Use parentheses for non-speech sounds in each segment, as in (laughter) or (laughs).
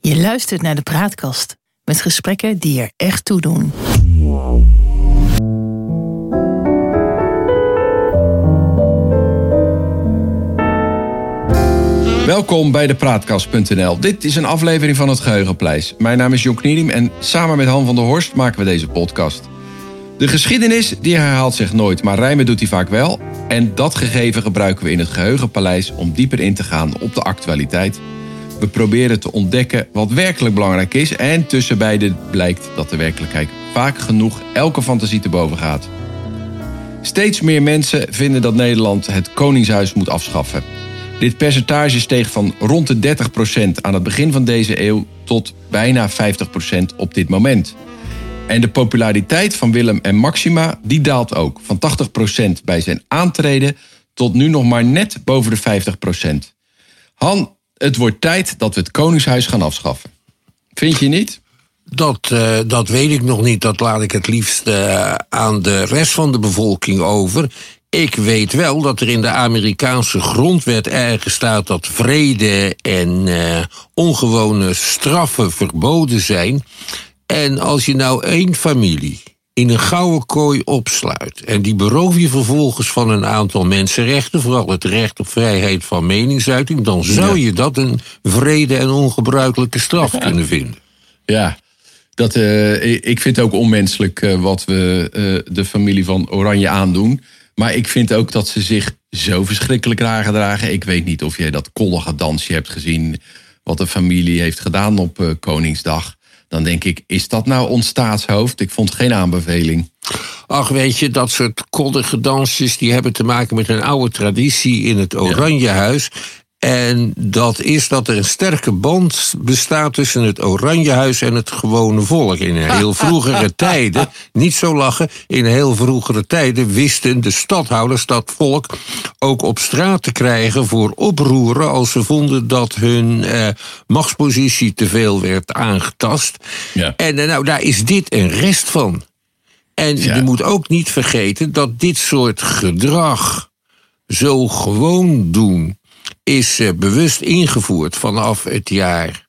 Je luistert naar de Praatkast met gesprekken die er echt toe doen. Welkom bij de Praatkast.nl. Dit is een aflevering van het Geheugenpleis. Mijn naam is Jon Knierim en samen met Han van der Horst maken we deze podcast. De geschiedenis die herhaalt zich nooit, maar rijmen doet hij vaak wel. En dat gegeven gebruiken we in het Geheugenpaleis om dieper in te gaan op de actualiteit. We proberen te ontdekken wat werkelijk belangrijk is en tussen beide blijkt dat de werkelijkheid vaak genoeg elke fantasie te boven gaat. Steeds meer mensen vinden dat Nederland het Koningshuis moet afschaffen. Dit percentage steeg van rond de 30% aan het begin van deze eeuw tot bijna 50% op dit moment. En de populariteit van Willem en Maxima die daalt ook. Van 80% bij zijn aantreden tot nu nog maar net boven de 50%. Han, het wordt tijd dat we het Koningshuis gaan afschaffen. Vind je niet? Dat, uh, dat weet ik nog niet. Dat laat ik het liefst uh, aan de rest van de bevolking over. Ik weet wel dat er in de Amerikaanse grondwet ergens staat dat vrede en uh, ongewone straffen verboden zijn. En als je nou één familie in een gouden kooi opsluit en die beroof je vervolgens van een aantal mensenrechten, vooral het recht op vrijheid van meningsuiting, dan zou je dat een vrede en ongebruikelijke straf kunnen vinden. Ja, dat, uh, ik vind het ook onmenselijk uh, wat we uh, de familie van Oranje aandoen. Maar ik vind ook dat ze zich zo verschrikkelijk raar gedragen. Ik weet niet of jij dat kollige dansje hebt gezien. Wat de familie heeft gedaan op Koningsdag. Dan denk ik, is dat nou ons staatshoofd? Ik vond geen aanbeveling. Ach, weet je, dat soort koddige dansjes... die hebben te maken met een oude traditie in het Oranjehuis. En dat is dat er een sterke band bestaat tussen het Oranjehuis en het gewone volk. In heel (laughs) vroegere tijden, niet zo lachen, in heel vroegere tijden wisten de stadhouders dat volk ook op straat te krijgen voor oproeren als ze vonden dat hun eh, machtspositie te veel werd aangetast. Ja. En eh, nou, daar is dit een rest van. En Ja. je moet ook niet vergeten dat dit soort gedrag zo gewoon doen is eh, bewust ingevoerd vanaf het jaar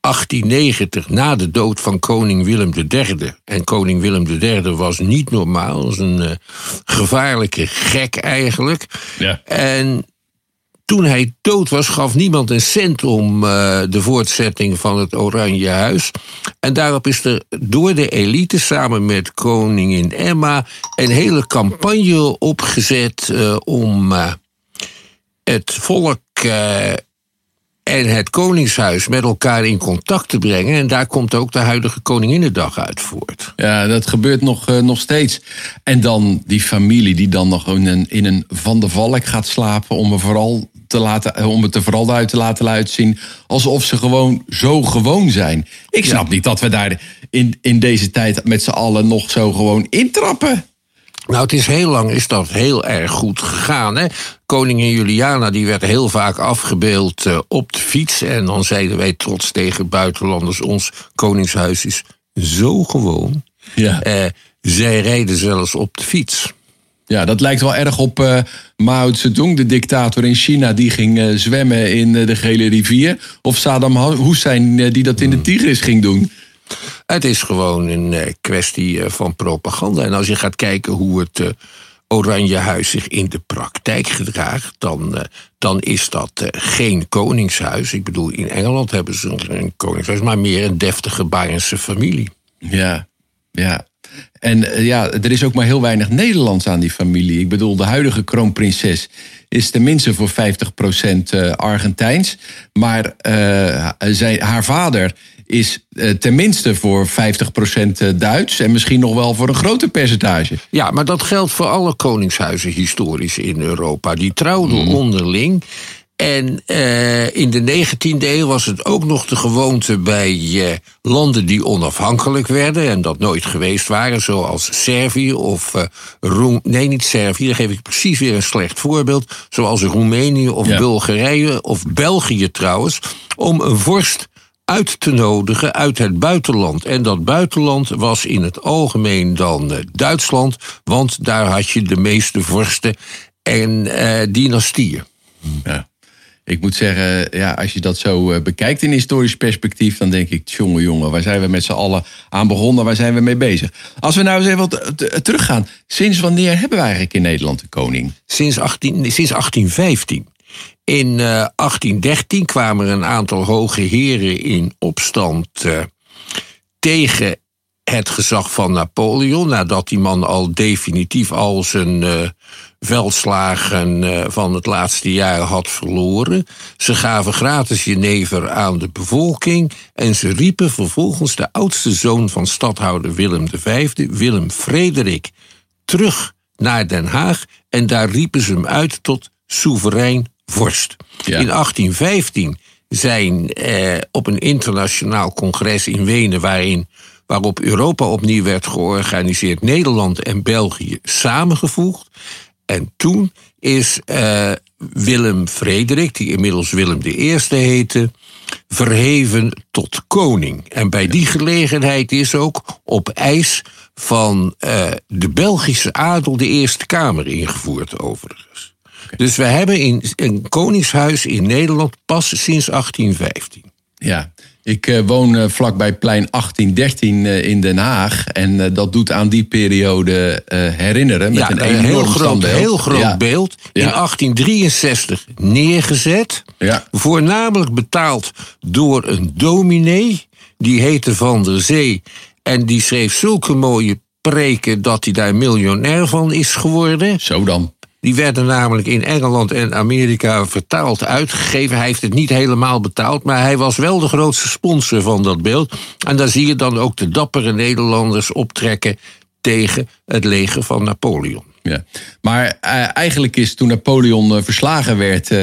1890 na de dood van koning Willem III. En koning Willem III was niet normaal, was een eh, gevaarlijke gek eigenlijk. Ja. En toen hij dood was, gaf niemand een cent om eh, de voortzetting van het Oranje Huis. En daarop is er door de elite samen met koningin Emma een hele campagne opgezet om het volk eh, en het koningshuis met elkaar in contact te brengen. En daar komt ook de huidige Koninginnedag uit voort. Ja, dat gebeurt nog, uh, nog steeds. En dan die familie die dan nog in een, in een Van de Valk gaat slapen... om, er vooral te laten, om het er vooral uit te laten uitzien... alsof ze gewoon zo gewoon zijn. Ik snap niet dat we daar in, in deze tijd met z'n allen nog zo gewoon intrappen. Nou, het is heel lang is dat heel erg goed gegaan. Hè? Koningin Juliana die werd heel vaak afgebeeld uh, op de fiets. En dan zeiden wij trots tegen buitenlanders... ons koningshuis is zo gewoon. Ja. Uh, zij reden zelfs op de fiets. Ja, dat lijkt wel erg op uh, Mao Zedong, de dictator in China... die ging uh, zwemmen in de Gele Rivier. Of Saddam Hussein, die dat in de Tigris ging doen. Het is gewoon een uh, kwestie uh, van propaganda. En als je gaat kijken hoe het uh, Oranje Huis zich in de praktijk gedraagt, dan, dan is dat geen koningshuis. Ik bedoel, in Engeland hebben ze een koningshuis, maar meer een deftige Barense familie. Ja, ja. En ja, er is ook maar heel weinig Nederlands aan die familie. Ik bedoel, de huidige kroonprinses is tenminste voor 50% Argentijns. Maar haar vader is uh, tenminste voor 50% Duits en misschien nog wel voor een groter percentage. Ja, maar dat geldt voor alle koningshuizen historisch in Europa. Die trouwden mm. onderling. En uh, in de 19e eeuw was het ook nog de gewoonte bij uh, landen die onafhankelijk werden en dat nooit geweest waren, zoals Servië of uh, Roem nee, niet Servië, daar geef ik precies weer een slecht voorbeeld, zoals Roemenië of ja. Bulgarije of België trouwens, om een vorst uit te nodigen uit het buitenland. En dat buitenland was in het algemeen dan uh, Duitsland, want daar had je de meeste vorsten en uh, dynastieën. Ja. ik moet zeggen, ja, als je dat zo eh, bekijkt in historisch perspectief, dan denk ik, jongen, jongen, waar zijn we met z'n allen aan begonnen? Waar zijn we mee bezig? Als we nou eens even wat teruggaan, sinds wanneer hebben we eigenlijk in Nederland een koning? Sinds, 18, sinds 1815. In 1813 kwamen er een aantal hoge heren in opstand tegen het gezag van Napoleon, nadat die man al definitief al zijn uh, veldslagen van het laatste jaar had verloren. Ze gaven gratis jenever aan de bevolking en ze riepen vervolgens de oudste zoon van stadhouder Willem V, Willem Frederik, terug naar Den Haag en daar riepen ze hem uit tot soeverein vorst. In 1815 zijn eh, op een internationaal congres in Wenen, waarin waarop Europa opnieuw werd georganiseerd, Nederland en België samengevoegd. En toen is uh, Willem Frederik, die inmiddels Willem I heette, verheven tot koning. En bij die gelegenheid is ook op eis van uh, de Belgische adel de Eerste Kamer ingevoerd, overigens. Dus we hebben in een koningshuis in Nederland pas sinds 1815. Ja, ik uh, woon uh, vlakbij plein 1813 uh, in Den Haag. En dat doet aan die periode herinneren. Met ja, een, een heel groot, heel groot ja. beeld. In ja. 1863 neergezet. Ja. Voornamelijk betaald door een dominee. Die heette Van der Zee. En die schreef zulke mooie preken dat hij daar miljonair van is geworden. Zo dan. Die werden namelijk in Engeland en Amerika vertaald uitgegeven. Hij heeft het niet helemaal betaald, maar hij was wel de grootste sponsor van dat beeld. En daar zie je dan ook de dappere Nederlanders optrekken tegen het leger van Napoleon. Ja. Maar uh, eigenlijk is toen Napoleon uh, verslagen werd. Uh,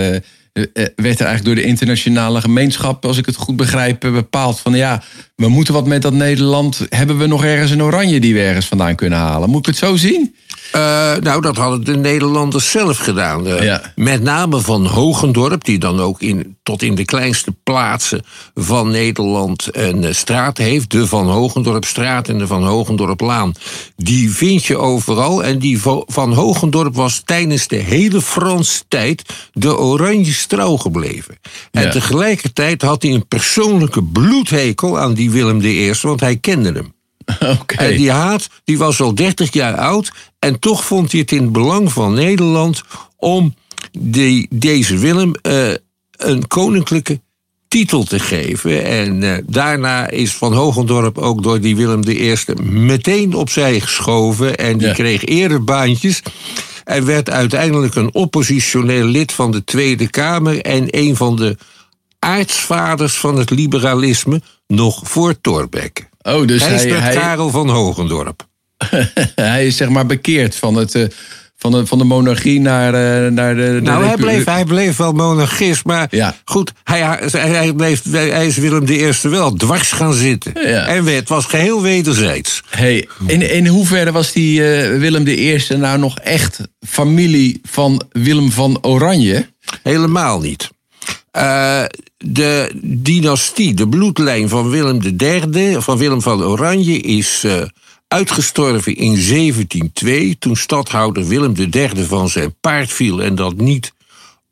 werd er eigenlijk door de internationale gemeenschap, als ik het goed begrijp, bepaald van ja, we moeten wat met dat Nederland. Hebben we nog ergens een oranje die we ergens vandaan kunnen halen? Moet ik het zo zien? Uh, nou, dat hadden de Nederlanders zelf gedaan. Uh, ja. Met name van Hogendorp, die dan ook in, tot in de kleinste plaatsen van Nederland een uh, straat heeft. De Van Hogendorpstraat en de Van Hogendorplaan. Die vind je overal. En die Van Hogendorp was tijdens de hele Franse tijd de oranje strouw gebleven. Ja. En tegelijkertijd had hij een persoonlijke bloedhekel aan die Willem I, want hij kende hem. (laughs) Okay. En die haat die was al 30 jaar oud. En toch vond hij het in het belang van Nederland om die, deze Willem uh, een koninklijke titel te geven. En uh, daarna is Van Hogendorp ook door die Willem I meteen opzij geschoven. En die Ja. kreeg erebaantjes. En werd uiteindelijk een oppositioneel lid van de Tweede Kamer. En een van de aartsvaders van het liberalisme nog voor Thorbecke. Oh, dus Hij is hij, Karel van Hogendorp. (laughs) hij is zeg maar bekeerd van, het, eh, van, de, van de monarchie naar, eh, naar de. de Nou, hij bleef, hij bleef wel monarchist, maar Ja. goed, hij, hij, bleef, hij is Willem I wel dwars gaan zitten. Ja. En het was geheel wederzijds. Hey, in, in hoeverre was die eh, Willem I nou nog echt familie van Willem van Oranje? Helemaal niet. Eh, de dynastie, de bloedlijn van Willem III, van Willem van Oranje, is eh, uitgestorven in 1702, toen stadhouder Willem III van zijn paard viel en dat niet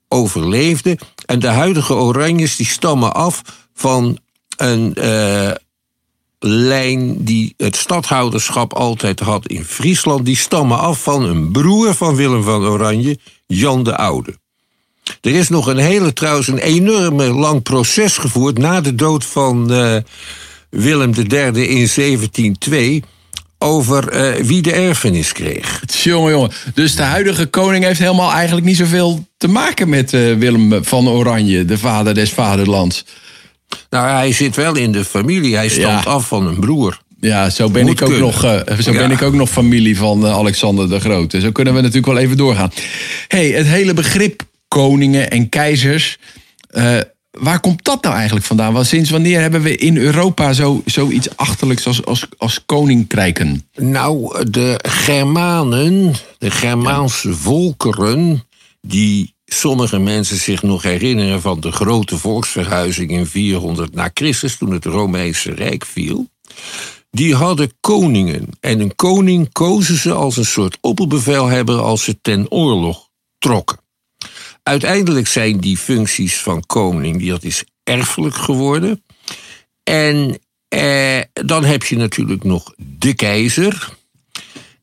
overleefde. En de huidige Oranjes die stammen af van een eh, lijn die het stadhouderschap altijd had in Friesland. Die stammen af van een broer van Willem van Oranje, Jan de Oude. Er is nog een hele, trouwens, een enorme lang proces gevoerd na de dood van eh, Willem III in 1702 over eh, wie de erfenis kreeg. Jongen, jongen. Dus de huidige koning heeft helemaal eigenlijk niet zoveel te maken met eh, Willem van Oranje, de vader des vaderlands. Nou, hij zit wel in de familie. Hij stamt Ja. af van een broer. Ja, zo ben, Moet ik ook, nog, zo Ja. ben ik ook nog familie van Alexander de Grote. Zo kunnen we natuurlijk wel even doorgaan. hey, het hele begrip koningen en keizers. eh, waar komt dat nou eigenlijk vandaan? Want sinds wanneer hebben we in Europa zo, zoiets achterlijks als, als, als koninkrijken? Nou, de Germanen, de Germaanse volkeren, die sommige mensen zich nog herinneren van de grote volksverhuizing in 400 na Christus, toen het Romeinse Rijk viel, die hadden koningen. En een koning kozen ze als een soort opperbevelhebber als ze ten oorlog trokken. Uiteindelijk zijn die functies van koning, dat is erfelijk geworden. En eh, dan heb je natuurlijk nog de keizer.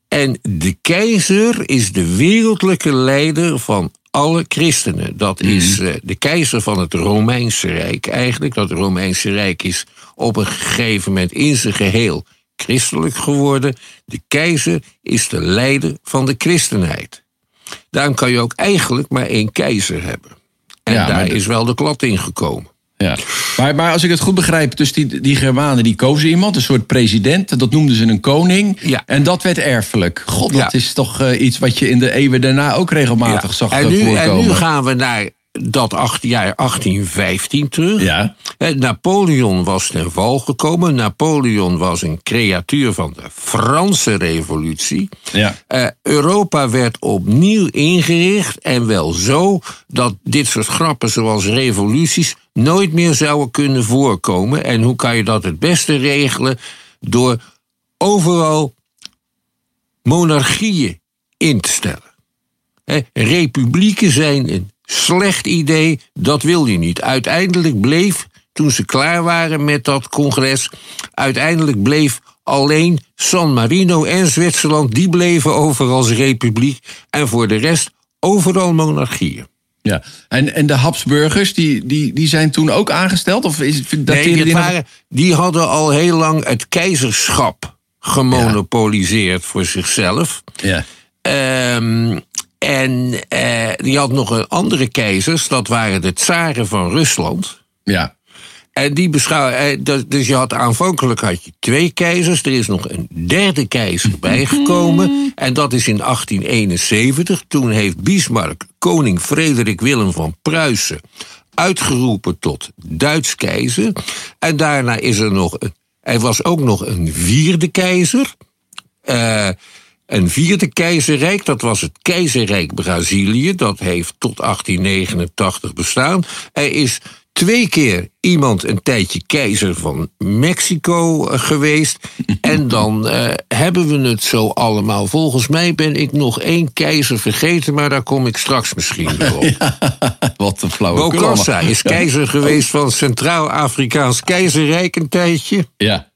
En de keizer is de wereldlijke leider van alle christenen. Dat is uh, de keizer van het Romeinse Rijk eigenlijk. Dat Romeinse Rijk is op een gegeven moment in zijn geheel christelijk geworden. De keizer is de leider van de christenheid. Daarom kan je ook eigenlijk maar één keizer hebben. En Ja, daar is wel de klad in gekomen. Ja. Maar, maar als ik het goed begrijp, dus die, die Germanen die kozen iemand, een soort president, dat noemden ze een koning. Ja. En dat werd erfelijk. God, Ja. dat is toch eh, iets wat je in de eeuwen daarna ook regelmatig zag en, eh, nu, voorkomen. en nu gaan we naar dat acht, jaar 1815 terug. Ja, Napoleon was ten val gekomen. Napoleon was een creatuur van de Franse Revolutie. ja. Eh, Europa werd opnieuw ingericht en wel zo dat dit soort grappen zoals revoluties nooit meer zouden kunnen voorkomen. En hoe kan je dat het beste regelen? Door overal monarchieën in te stellen. Republieken zijn een slecht idee, dat wil je niet. Uiteindelijk bleef, toen ze klaar waren met dat congres, uiteindelijk bleef alleen San Marino en Zwitserland, die bleven over als republiek. En voor de rest overal monarchieën. ja. En, en de Habsburgers, die, die, die zijn toen ook aangesteld? Of is, Nee, dit die nog- waren, die hadden al heel lang het keizerschap gemonopoliseerd voor zichzelf. Ja. Ehm, en eh, die had nog een andere keizers, dat waren de tsaren van Rusland. Ja. En die beschouw, eh, dus- dus je had aanvankelijk had je twee keizers. Er is nog een derde keizer (laughs) bijgekomen. En dat is in 1871. Toen heeft Bismarck koning Frederik Willem van Pruisen uitgeroepen tot Duits keizer. En daarna is er nog. Er was ook nog een vierde keizer. Eh, een vierde keizerrijk, dat was het keizerrijk Brazilië. Dat heeft tot 1889 bestaan. Er is twee keer iemand een tijdje keizer van Mexico eh, geweest. (laughs) En dan eh, hebben we het zo allemaal. Volgens mij ben ik nog één keizer vergeten, maar daar kom ik straks misschien (laughs) wel op. Wat een flauwe Bokassa is keizer geweest van Centraal-Afrikaans keizerrijk een tijdje. Ja.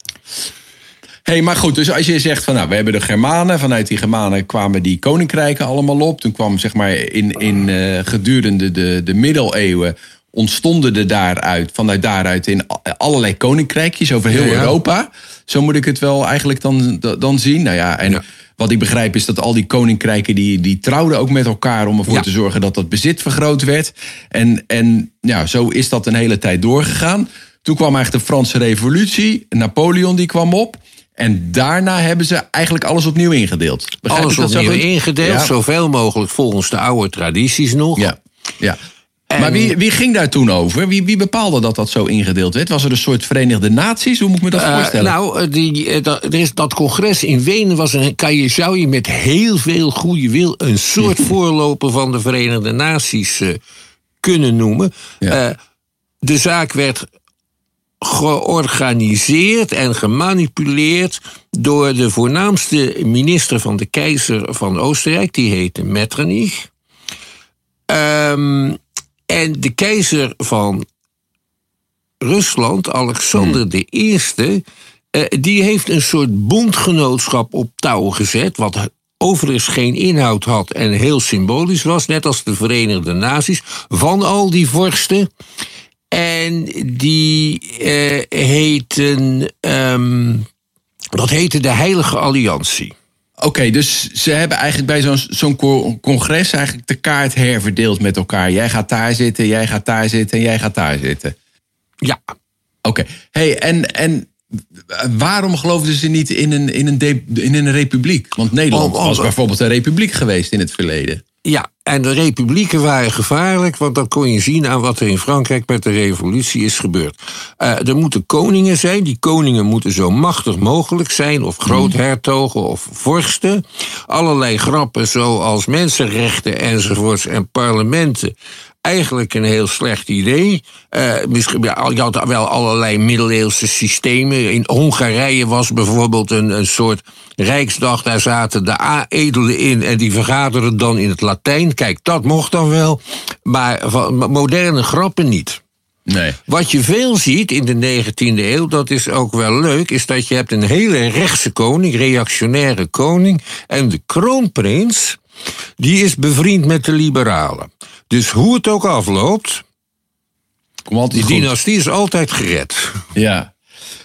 Hey, maar goed, dus als je zegt van nou, we hebben de Germanen, vanuit die Germanen kwamen die koninkrijken allemaal op. Toen kwam zeg maar in, in eh, gedurende de, de middeleeuwen ontstonden er daaruit, vanuit daaruit in allerlei koninkrijkjes over heel Ja, ja. Europa. Zo moet ik het wel eigenlijk dan, dan zien. Nou ja, en Ja. wat ik begrijp is dat al die koninkrijken die, die trouwden ook met elkaar om ervoor te zorgen dat dat bezit vergroot werd. En, en ja, zo is dat een hele tijd doorgegaan. Toen kwam eigenlijk de Franse Revolutie. Napoleon die kwam op. En daarna hebben ze eigenlijk alles opnieuw ingedeeld. Begrijp Alles opnieuw ingedeeld, Ja. zoveel mogelijk volgens de oude tradities nog. Ja, ja. En- Maar wie, wie ging daar toen over? Wie, wie bepaalde dat dat zo ingedeeld werd? Was er een soort Verenigde Naties? Hoe moet ik me dat Eh, voorstellen? nou, eh, die, eh, dat, er is, dat congres in Wenen was een, kan je, zou je met heel veel goede wil een soort (laughs) voorloper van de Verenigde Naties kunnen noemen. Ja. De zaak werd georganiseerd en gemanipuleerd door de voornaamste minister van de keizer van Oostenrijk, die heette Metternich. Ehm, en de keizer van Rusland, Alexander I, eh, die heeft een soort bondgenootschap op touw gezet, wat overigens geen inhoud had en heel symbolisch was, net als de Verenigde Naties, van al die vorsten. En die eh, heten, ehm, dat heette de Heilige Alliantie. Oké, dus ze hebben eigenlijk bij zo'n zo'n co- congres eigenlijk de kaart herverdeeld met elkaar. Jij gaat daar zitten, jij gaat daar zitten en jij gaat daar zitten. Ja, Oké, hey, en, en waarom geloofden ze niet in een, in een, de- in een republiek? Want Nederland Om- om- was bijvoorbeeld een republiek geweest in het verleden. Ja, en de republieken waren gevaarlijk, want dat kon je zien aan wat er in Frankrijk met de revolutie is gebeurd. Eh, er moeten koningen zijn, die koningen moeten zo machtig mogelijk zijn, of groothertogen of vorsten. Allerlei grappen zoals mensenrechten enzovoorts en parlementen eigenlijk een heel slecht idee. Uh, misschien, ja, je had wel allerlei middeleeuwse systemen. In Hongarije was bijvoorbeeld een, een soort Rijksdag. Daar zaten de A-edelen in en die vergaderen dan in het Latijn. Kijk, dat mocht dan wel. Maar van moderne grappen niet. Nee. Wat je veel ziet in de 19e eeuw, dat is ook wel leuk, is dat je hebt een hele rechtse koning, reactionaire koning, en de kroonprins, die is bevriend met de liberalen. Dus hoe het ook afloopt, die dynastie is altijd gered. Ja.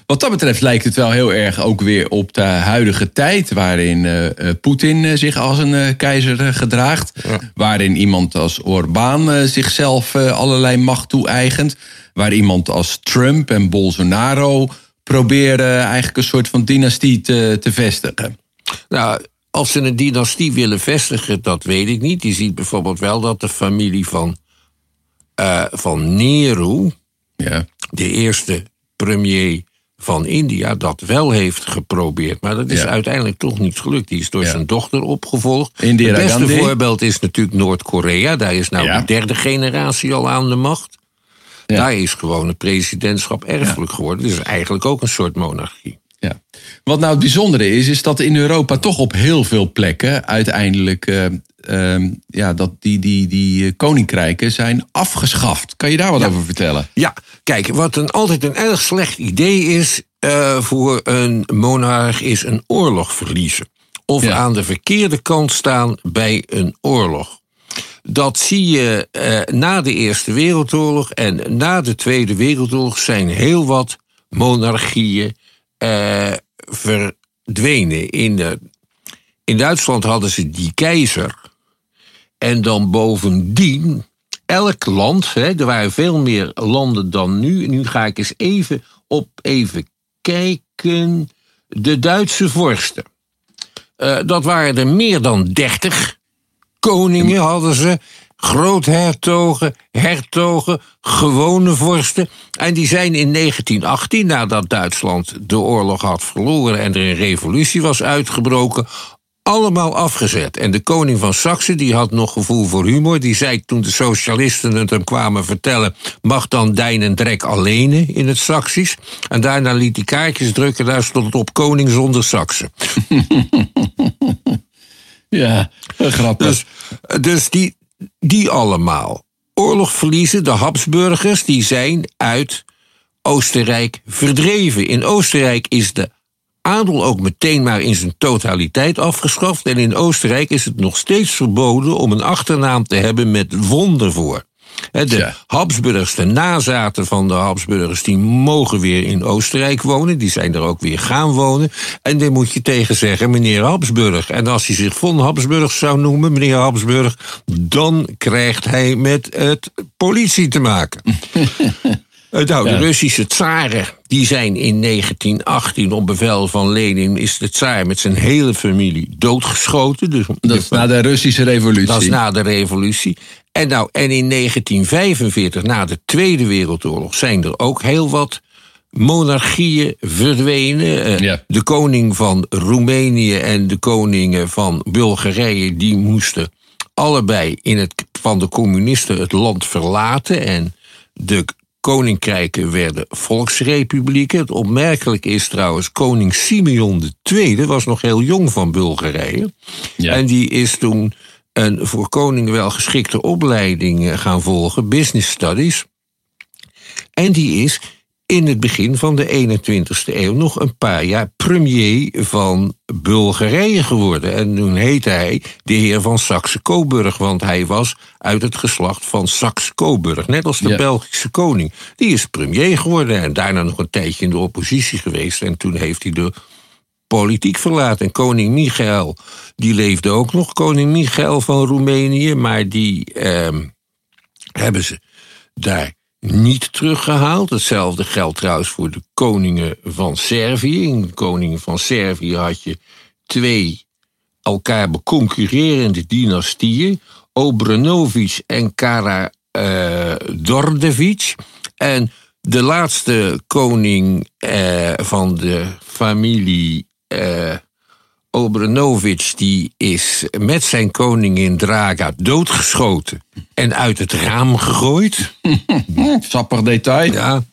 Wat dat betreft lijkt het wel heel erg ook weer op de huidige tijd, waarin uh, Poetin uh, zich als een keizer gedraagt, waarin iemand als Orbán zichzelf allerlei macht toe-eigent, waar iemand als Trump en Bolsonaro proberen eigenlijk een soort van dynastie te, te vestigen. Nou, of ze een dynastie willen vestigen, dat weet ik niet. Je ziet bijvoorbeeld wel dat de familie van, uh, van Nehru, ja. de eerste premier van India, dat wel heeft geprobeerd. Maar dat is uiteindelijk toch niet gelukt. Die is door zijn dochter opgevolgd. Het beste voorbeeld is natuurlijk Noord-Korea. Daar is nou de derde generatie al aan de macht. Daar is gewoon het presidentschap erfelijk geworden. Dus eigenlijk ook een soort monarchie. Ja. Wat nou het bijzondere is, is dat in Europa toch op heel veel plekken uiteindelijk uh, uh, ja, dat die, die, die koninkrijken zijn afgeschaft. Kan je daar wat over vertellen? Ja, kijk, wat een, altijd een erg slecht idee is uh, voor een monarch, is een oorlog verliezen. Of ja. aan de verkeerde kant staan bij een oorlog. Dat zie je na de Eerste Wereldoorlog en na de Tweede Wereldoorlog zijn heel wat monarchieën uh, verdwenen. In, de, in Duitsland hadden ze die keizer. En dan bovendien, elk land, hè, er waren veel meer landen dan nu. Nu ga ik eens even op even kijken. De Duitse vorsten. Uh, dat waren er meer dan dertig. Koningen hadden ze groothertogen, hertogen, gewone vorsten. En die zijn in 1918, nadat Duitsland de oorlog had verloren en er een revolutie was uitgebroken, allemaal afgezet. En de koning van Saxe, die had nog gevoel voor humor. Die zei toen de socialisten het hem kwamen vertellen... mag dan Dijn en Drek alleen in het Saxisch. En daarna liet hij kaartjes drukken, daar stond het op koning zonder Saxe. (laughs) ja, grappig. Dus, dus die, die allemaal oorlog verliezen, de Habsburgers, die zijn uit Oostenrijk verdreven. In Oostenrijk is de adel ook meteen maar in zijn totaliteit afgeschaft. En in Oostenrijk is het nog steeds verboden om een achternaam te hebben met wonder voor. De Habsburgers, de nazaten van de Habsburgers, die mogen weer in Oostenrijk wonen. Die zijn er ook weer gaan wonen. En dan moet je tegen zeggen, meneer Habsburg. En als hij zich von Habsburg zou noemen, meneer Habsburg, dan krijgt hij met het politie te maken. (laughs) Nou, de Russische tsaren, die zijn in 1918 op bevel van Lenin... is de tsaar met zijn hele familie doodgeschoten. Dus, dat is na de Russische revolutie. Dat is na de revolutie. En, nou, en in 1945, na de Tweede Wereldoorlog, zijn er ook heel wat monarchieën verdwenen. Ja. De koning van Roemenië en de koningen van Bulgarije, die moesten allebei in het, van de communisten het land verlaten. En de koninkrijken werden volksrepublieken. Het opmerkelijk is trouwens, koning Simeon II was nog heel jong van Bulgarije. Ja. En die is toen een voor koning wel geschikte opleiding eh, gaan volgen, business studies. En die is in het begin van de 21ste eeuw nog een paar jaar premier van Bulgarije geworden. En toen heette hij de heer van Saxe-Coburg, want hij was uit het geslacht van Saxe-Coburg, net als de Ja. Belgische koning. Die is premier geworden en daarna nog een tijdje in de oppositie geweest. En toen heeft hij de politiek verlaten. En koning Michael, die leefde ook nog, koning Michael van Roemenië, maar die ehm, hebben ze daar niet teruggehaald. Hetzelfde geldt trouwens voor de koningen van Servië. In de koningen van Servië had je twee elkaar beconcurrerende dynastieën. Obrenovic en Kara-Dordevic. en de laatste koning eh, van de familie eh, Obrenovic die is met zijn koningin Draga doodgeschoten en uit het raam gegooid. (laughs) Sappig detail. Ja.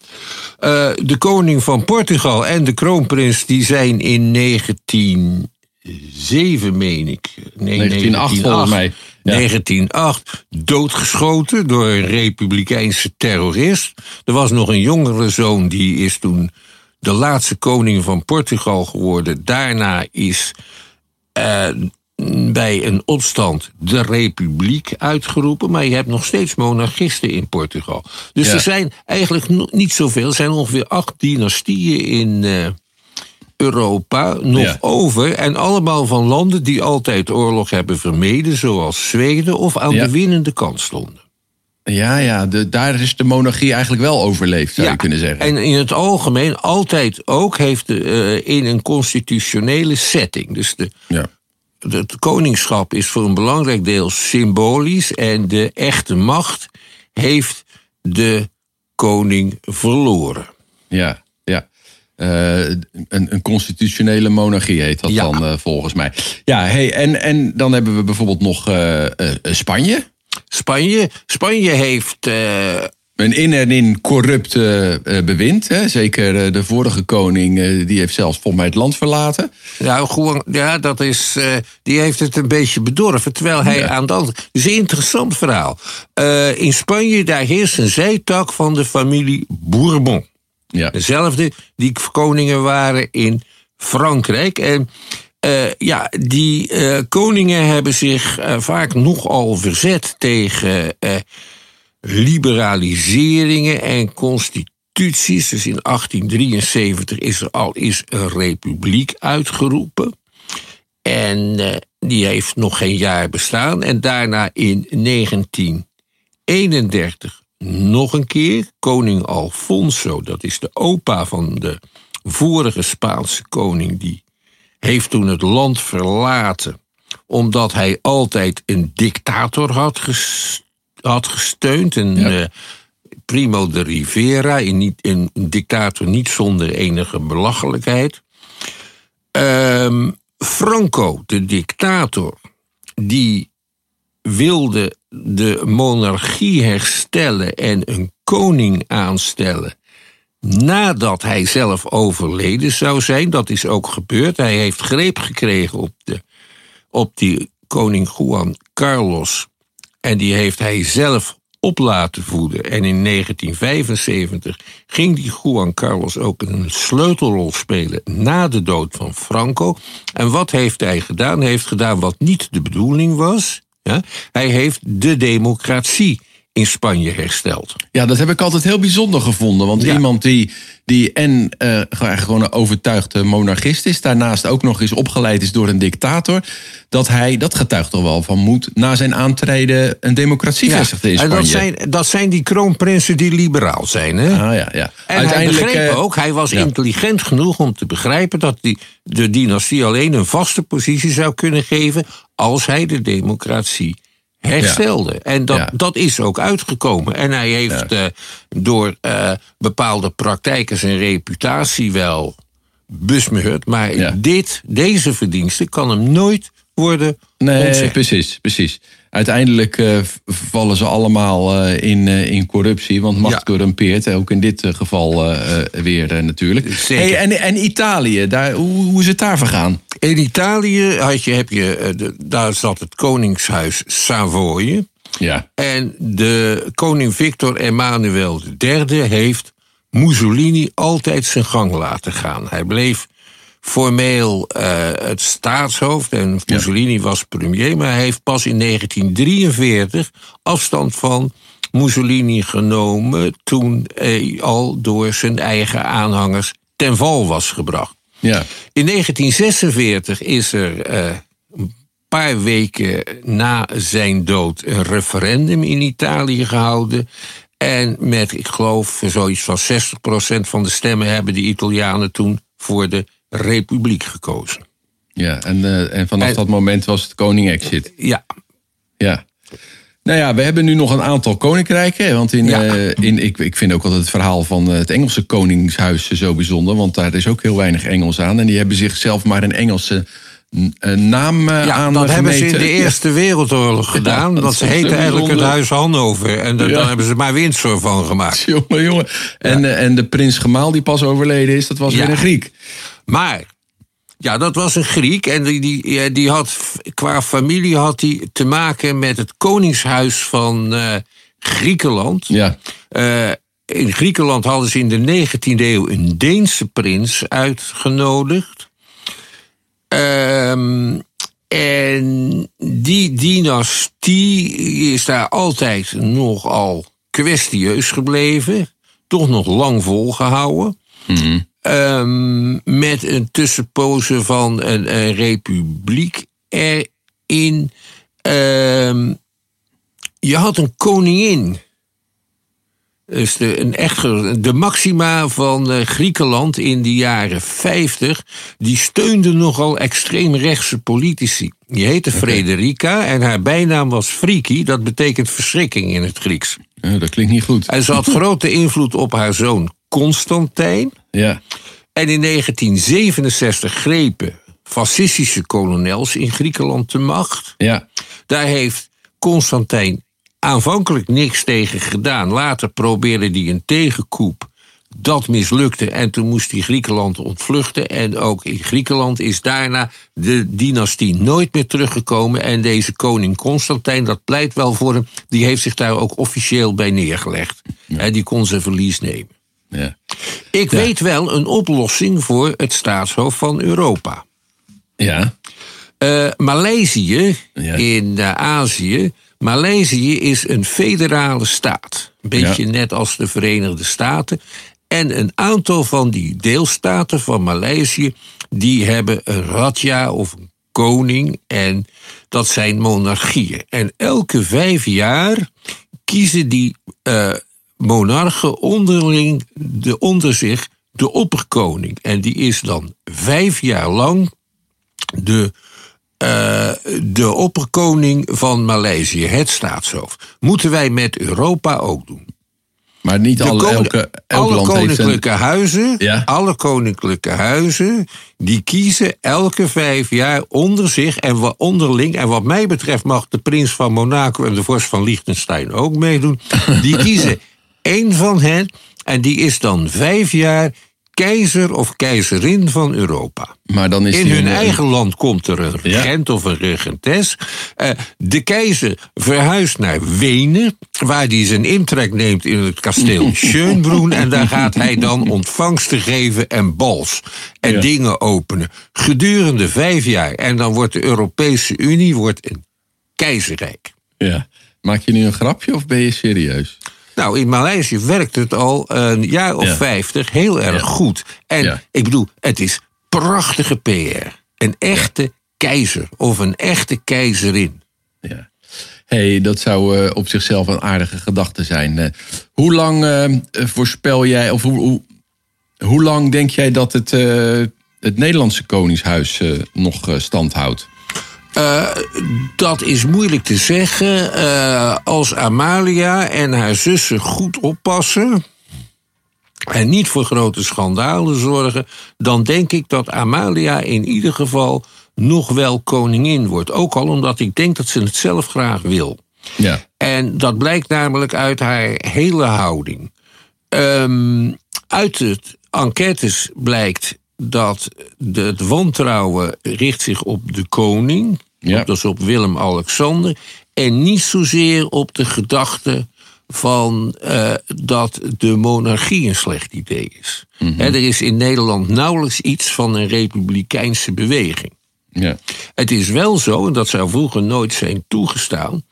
Uh, de koning van Portugal en de kroonprins die zijn in 1907, meen ik. Nee, 1908 volgens mij. Ja. 1908 doodgeschoten door een republikeinse terrorist. Er was nog een jongere zoon die is toen de laatste koning van Portugal geworden. Daarna is uh, bij een opstand de republiek uitgeroepen. Maar je hebt nog steeds monarchisten in Portugal. Dus er zijn eigenlijk niet zoveel. Er zijn ongeveer acht dynastieën in uh, Europa nog ja. over. En allemaal van landen die altijd oorlog hebben vermeden. Zoals Zweden of aan ja. de winnende kant stonden. Ja, ja de, daar is de monarchie eigenlijk wel overleefd, zou ja, je kunnen zeggen. En in het algemeen altijd ook heeft de, uh, in een constitutionele setting. Dus de, ja. het koningschap is voor een belangrijk deel symbolisch. En de echte macht heeft de koning verloren. Ja, ja. Uh, een, een, constitutionele monarchie heet dat Ja. dan uh, volgens mij. Ja, hey, en, en dan hebben we bijvoorbeeld nog Spanje. Spanje, Spanje heeft. Uh, Een in en in corrupt uh, bewind. Hè? Zeker uh, de vorige koning, die heeft zelfs volgens mij het land verlaten. Nou, gewoon, ja, dat is. die heeft het een beetje bedorven. Terwijl hij Ja. aan de andere. Dus een interessant verhaal. in Spanje, daar heerst een zijtak van de familie Bourbon. Ja. Dezelfde die koningen waren in Frankrijk. En uh, ja, die uh, koningen hebben zich uh, vaak nogal verzet tegen liberaliseringen en constituties. Dus in 1873 is er al is een republiek uitgeroepen. En die heeft nog geen jaar bestaan. En daarna in 1931 nog een keer. Koning Alfonso, dat is de opa van de vorige Spaanse koning, die heeft toen het land verlaten. omdat hij altijd een dictator had, ges had gesteund. Een Ja. uh, Primo de Rivera, een, niet, een dictator niet zonder enige belachelijkheid. Ehm, Franco, de dictator, die wilde de monarchie herstellen en een koning aanstellen nadat hij zelf overleden zou zijn. Dat is ook gebeurd. Hij heeft greep gekregen op, de, op die koning Juan Carlos. En die heeft hij zelf op laten voeden. En in 1975 ging die Juan Carlos ook een sleutelrol spelen na de dood van Franco. En wat heeft hij gedaan? Hij heeft gedaan wat niet de bedoeling was. Ja? Hij heeft de democratie in Spanje hersteld. Ja, dat heb ik altijd heel bijzonder gevonden. Want Ja. iemand die, die en uh, gewoon een overtuigde monarchist is, daarnaast ook nog eens opgeleid is door een dictator, dat hij, dat getuigt toch wel van moed, na zijn aantreden een democratie vestigde in en Spanje. dat zijn, dat zijn die kroonprinsen die liberaal zijn. Hè? Ah, ja, ja. En hij begreep eh, ook, hij was ja. intelligent genoeg om te begrijpen dat die, de dynastie alleen een vaste positie zou kunnen geven als hij de democratie herstelde. En dat, Ja. dat is ook uitgekomen. En hij heeft eh, door eh, bepaalde praktijken zijn reputatie wel besmeurd. Maar dit, deze verdienste kan hem nooit worden Nee, precies, precies. Uiteindelijk eh, vallen ze allemaal eh, in, eh, in corruptie, want macht Ja. corrumpeert. Ook in dit geval weer natuurlijk. Zeker. Hey, en, en Italië, daar, hoe, hoe is het daar vergaan? In Italië had je, heb je, de- daar zat het koningshuis Savoye. Ja, En de koning Victor Emmanuel III heeft Mussolini altijd zijn gang laten gaan. Hij bleef formeel eh, het staatshoofd en Mussolini was premier, maar hij heeft pas in 1943 afstand van Mussolini genomen toen hij al door zijn eigen aanhangers ten val was gebracht. ja. In 1946 is er eh, een paar weken na zijn dood een referendum in Italië gehouden. En met, ik geloof, zoiets van 60% van de stemmen hebben de Italianen toen voor de republiek gekozen. ja. En, eh, en vanaf En- dat moment was het koning exit. Ja, Ja. Nou ja, we hebben nu nog een aantal koninkrijken. Want in, Ja. eh, in, ik, ik vind ook altijd het verhaal van eh, het Engelse koningshuis zo bijzonder. Want daar is ook heel weinig Engels aan. En die hebben zichzelf maar een Engelse naam ja, aan dat hebben ze in de Eerste Wereldoorlog gedaan. dat dat ze heette eigenlijk het. Huis Hannover. En Ja. daar hebben ze maar Windsor van gemaakt. (laughs) Jongen, jongen. En, en de prins Gemaal die pas overleden is, dat was Ja. weer een Griek. Maar, ja, dat was een Griek. En die, die, ja, die had, qua familie had hij te maken met het koningshuis van eh, Griekenland. Ja, Eh, in Griekenland hadden ze in de 19e eeuw een Deense prins uitgenodigd. Ehm, en die dynastie is daar altijd nogal kwestieus gebleven. Toch nog lang volgehouden. Ehm, met een tussenpoze van een, een republiek erin. Ehm, je had een koningin. Dus de, een echt, de maxima van eh, Griekenland in de jaren 50, die steunde nogal extreemrechtse politici. Die heette Frederica en haar bijnaam was Friki, dat betekent verschrikking in het Grieks. Eh, dat klinkt niet goed. En ze had (laughs) grote invloed op haar zoon Constantijn. Ja, En in 1967 grepen fascistische kolonels in Griekenland de macht. ja, Daar heeft Constantijn aanvankelijk niks tegen gedaan. Later probeerde hij een tegenkoep. Dat mislukte en toen moest hij Griekenland ontvluchten. En ook in Griekenland is daarna de dynastie nooit meer teruggekomen. En deze koning Constantijn, dat pleit wel voor hem, die heeft zich daar ook officieel bij neergelegd. En die kon zijn verlies nemen. Ja. Ik weet wel een oplossing voor het staatshoofd van Europa. Ja, Eh, Maleisië Ja. in eh, Azië. Maleisië is een federale staat. Een beetje net als de Verenigde Staten. En een aantal van die deelstaten van Maleisië. die hebben een raja of een koning. En dat zijn monarchieën. En elke vijf jaar kiezen die eh, monarchen onderling de, onder zich de opperkoning. En die is dan vijf jaar lang de, eh, de opperkoning van Maleisië, het staatshoofd. Moeten wij met Europa ook doen. maar niet alle, elke, elk alle land heeft een... koninklijke huizen, Ja. alle koninklijke huizen, die kiezen elke vijf jaar onder zich en onderling. En wat mij betreft mag de prins van Monaco en de vorst van Liechtenstein ook meedoen. Die (laughs) kiezen één van hen en die is dan vijf jaar keizer of keizerin van Europa. Maar dan is In hun een- eigen land komt er een Ja. regent of een regentes. Eh, de keizer verhuist naar Wenen, waar hij zijn intrek neemt in het kasteel (laughs) Schönbrunn. En daar gaat hij dan ontvangsten geven en bals. En Ja. dingen openen. Gedurende vijf jaar. En dan wordt de Europese Unie wordt een keizerrijk. Ja. Maak je nu een grapje of ben je serieus? Nou, in Maleisië werkt het al een jaar of Ja. vijftig heel erg Ja. goed. En Ja. ik bedoel, het is prachtige PR. Een echte keizer of een echte keizerin. Ja. hey, dat zou eh, op zichzelf een aardige gedachte zijn. Eh, hoe lang eh, voorspel jij, of hoe, hoe, hoe lang denk jij dat het, het Nederlandse Koningshuis nog stand houdt? Eh, dat is moeilijk te zeggen. Eh, als Amalia en haar zussen goed oppassen. en niet voor grote schandalen zorgen. dan denk ik dat Amalia in ieder geval nog wel koningin wordt. Ook al omdat ik denk dat ze het zelf graag wil. Ja, En dat blijkt namelijk uit haar hele houding. Ehm, uit het enquêtes blijkt dat de, het wantrouwen richt zich op de koning, Ja. op, dus op Willem-Alexander, en niet zozeer op de gedachte van eh, dat de monarchie een slecht idee is. Hè, er is in Nederland nauwelijks iets van een republikeinse beweging. ja, Het is wel zo, en dat zou vroeger nooit zijn toegestaan,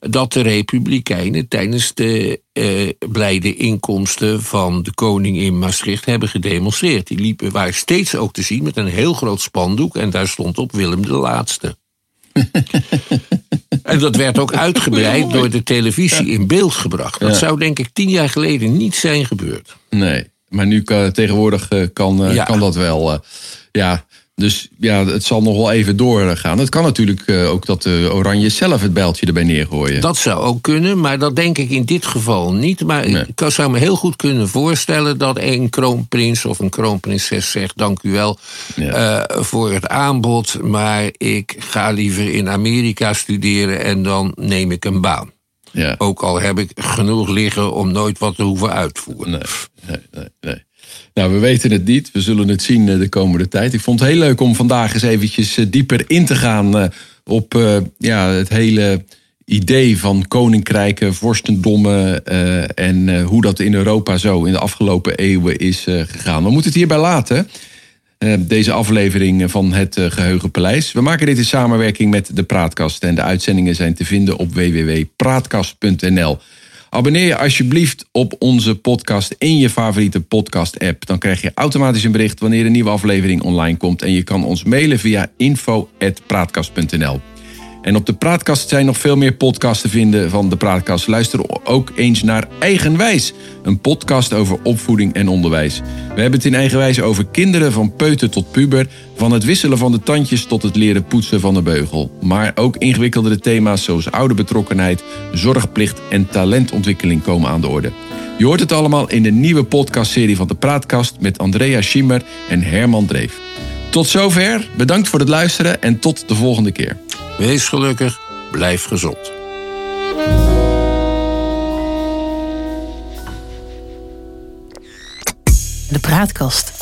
dat de Republikeinen tijdens de eh, blijde inkomsten van de koning in Maastricht hebben gedemonstreerd. Die liepen, waren steeds ook te zien met een heel groot spandoek en daar stond op Willem de Laatste. (laughs) en dat werd ook uitgebreid door de televisie in beeld gebracht. Dat Ja. zou denk ik tien jaar geleden niet zijn gebeurd. nee. Maar nu kan, tegenwoordig eh, kan, eh, Ja. kan dat wel. eh. ja, Dus ja, het zal nog wel even doorgaan. Het kan natuurlijk eh, ook dat de Oranje zelf het bijltje erbij neergooien. Dat zou ook kunnen, maar dat denk ik in dit geval niet. Maar ik zou me heel goed kunnen voorstellen dat een kroonprins of een kroonprinses zegt: Dank u wel eh, voor het aanbod, maar ik ga liever in Amerika studeren en dan neem ik een baan. Ja. Ook al heb ik genoeg liggen om nooit wat te hoeven uitvoeren. Nee, nee, nee. nee. Nou, we weten het niet. We zullen het zien eh, de komende tijd. Ik vond het heel leuk om vandaag eens eventjes eh, dieper in te gaan eh, op ja, het hele idee van koninkrijken, vorstendommen en hoe dat in Europa zo in de afgelopen eeuwen is gegaan. We moeten het hierbij laten. Deze aflevering van het Geheugenpaleis. We maken dit in samenwerking met de Praatkast. En de uitzendingen zijn te vinden op www.praatkast.nl. Abonneer je alsjeblieft op onze podcast in je favoriete podcast-app. Dan krijg je automatisch een bericht wanneer een nieuwe aflevering online komt. En je kan ons mailen via info.praatkast.nl. En op de Praatkast zijn nog veel meer podcasts te vinden van de Praatkast. Luister ook eens naar Eigenwijs, een podcast over opvoeding en onderwijs. We hebben het in Eigenwijs over kinderen van peuter tot puber, van het wisselen van de tandjes tot het leren poetsen van de beugel. Maar ook ingewikkeldere thema's zoals ouderbetrokkenheid, zorgplicht en talentontwikkeling komen aan de orde. Je hoort het allemaal in de nieuwe podcastserie van de Praatkast met Andrea Schimmer en Herman Dreef. Tot zover, bedankt voor het luisteren en tot de volgende keer. Wees gelukkig, blijf gezond. De Praatkast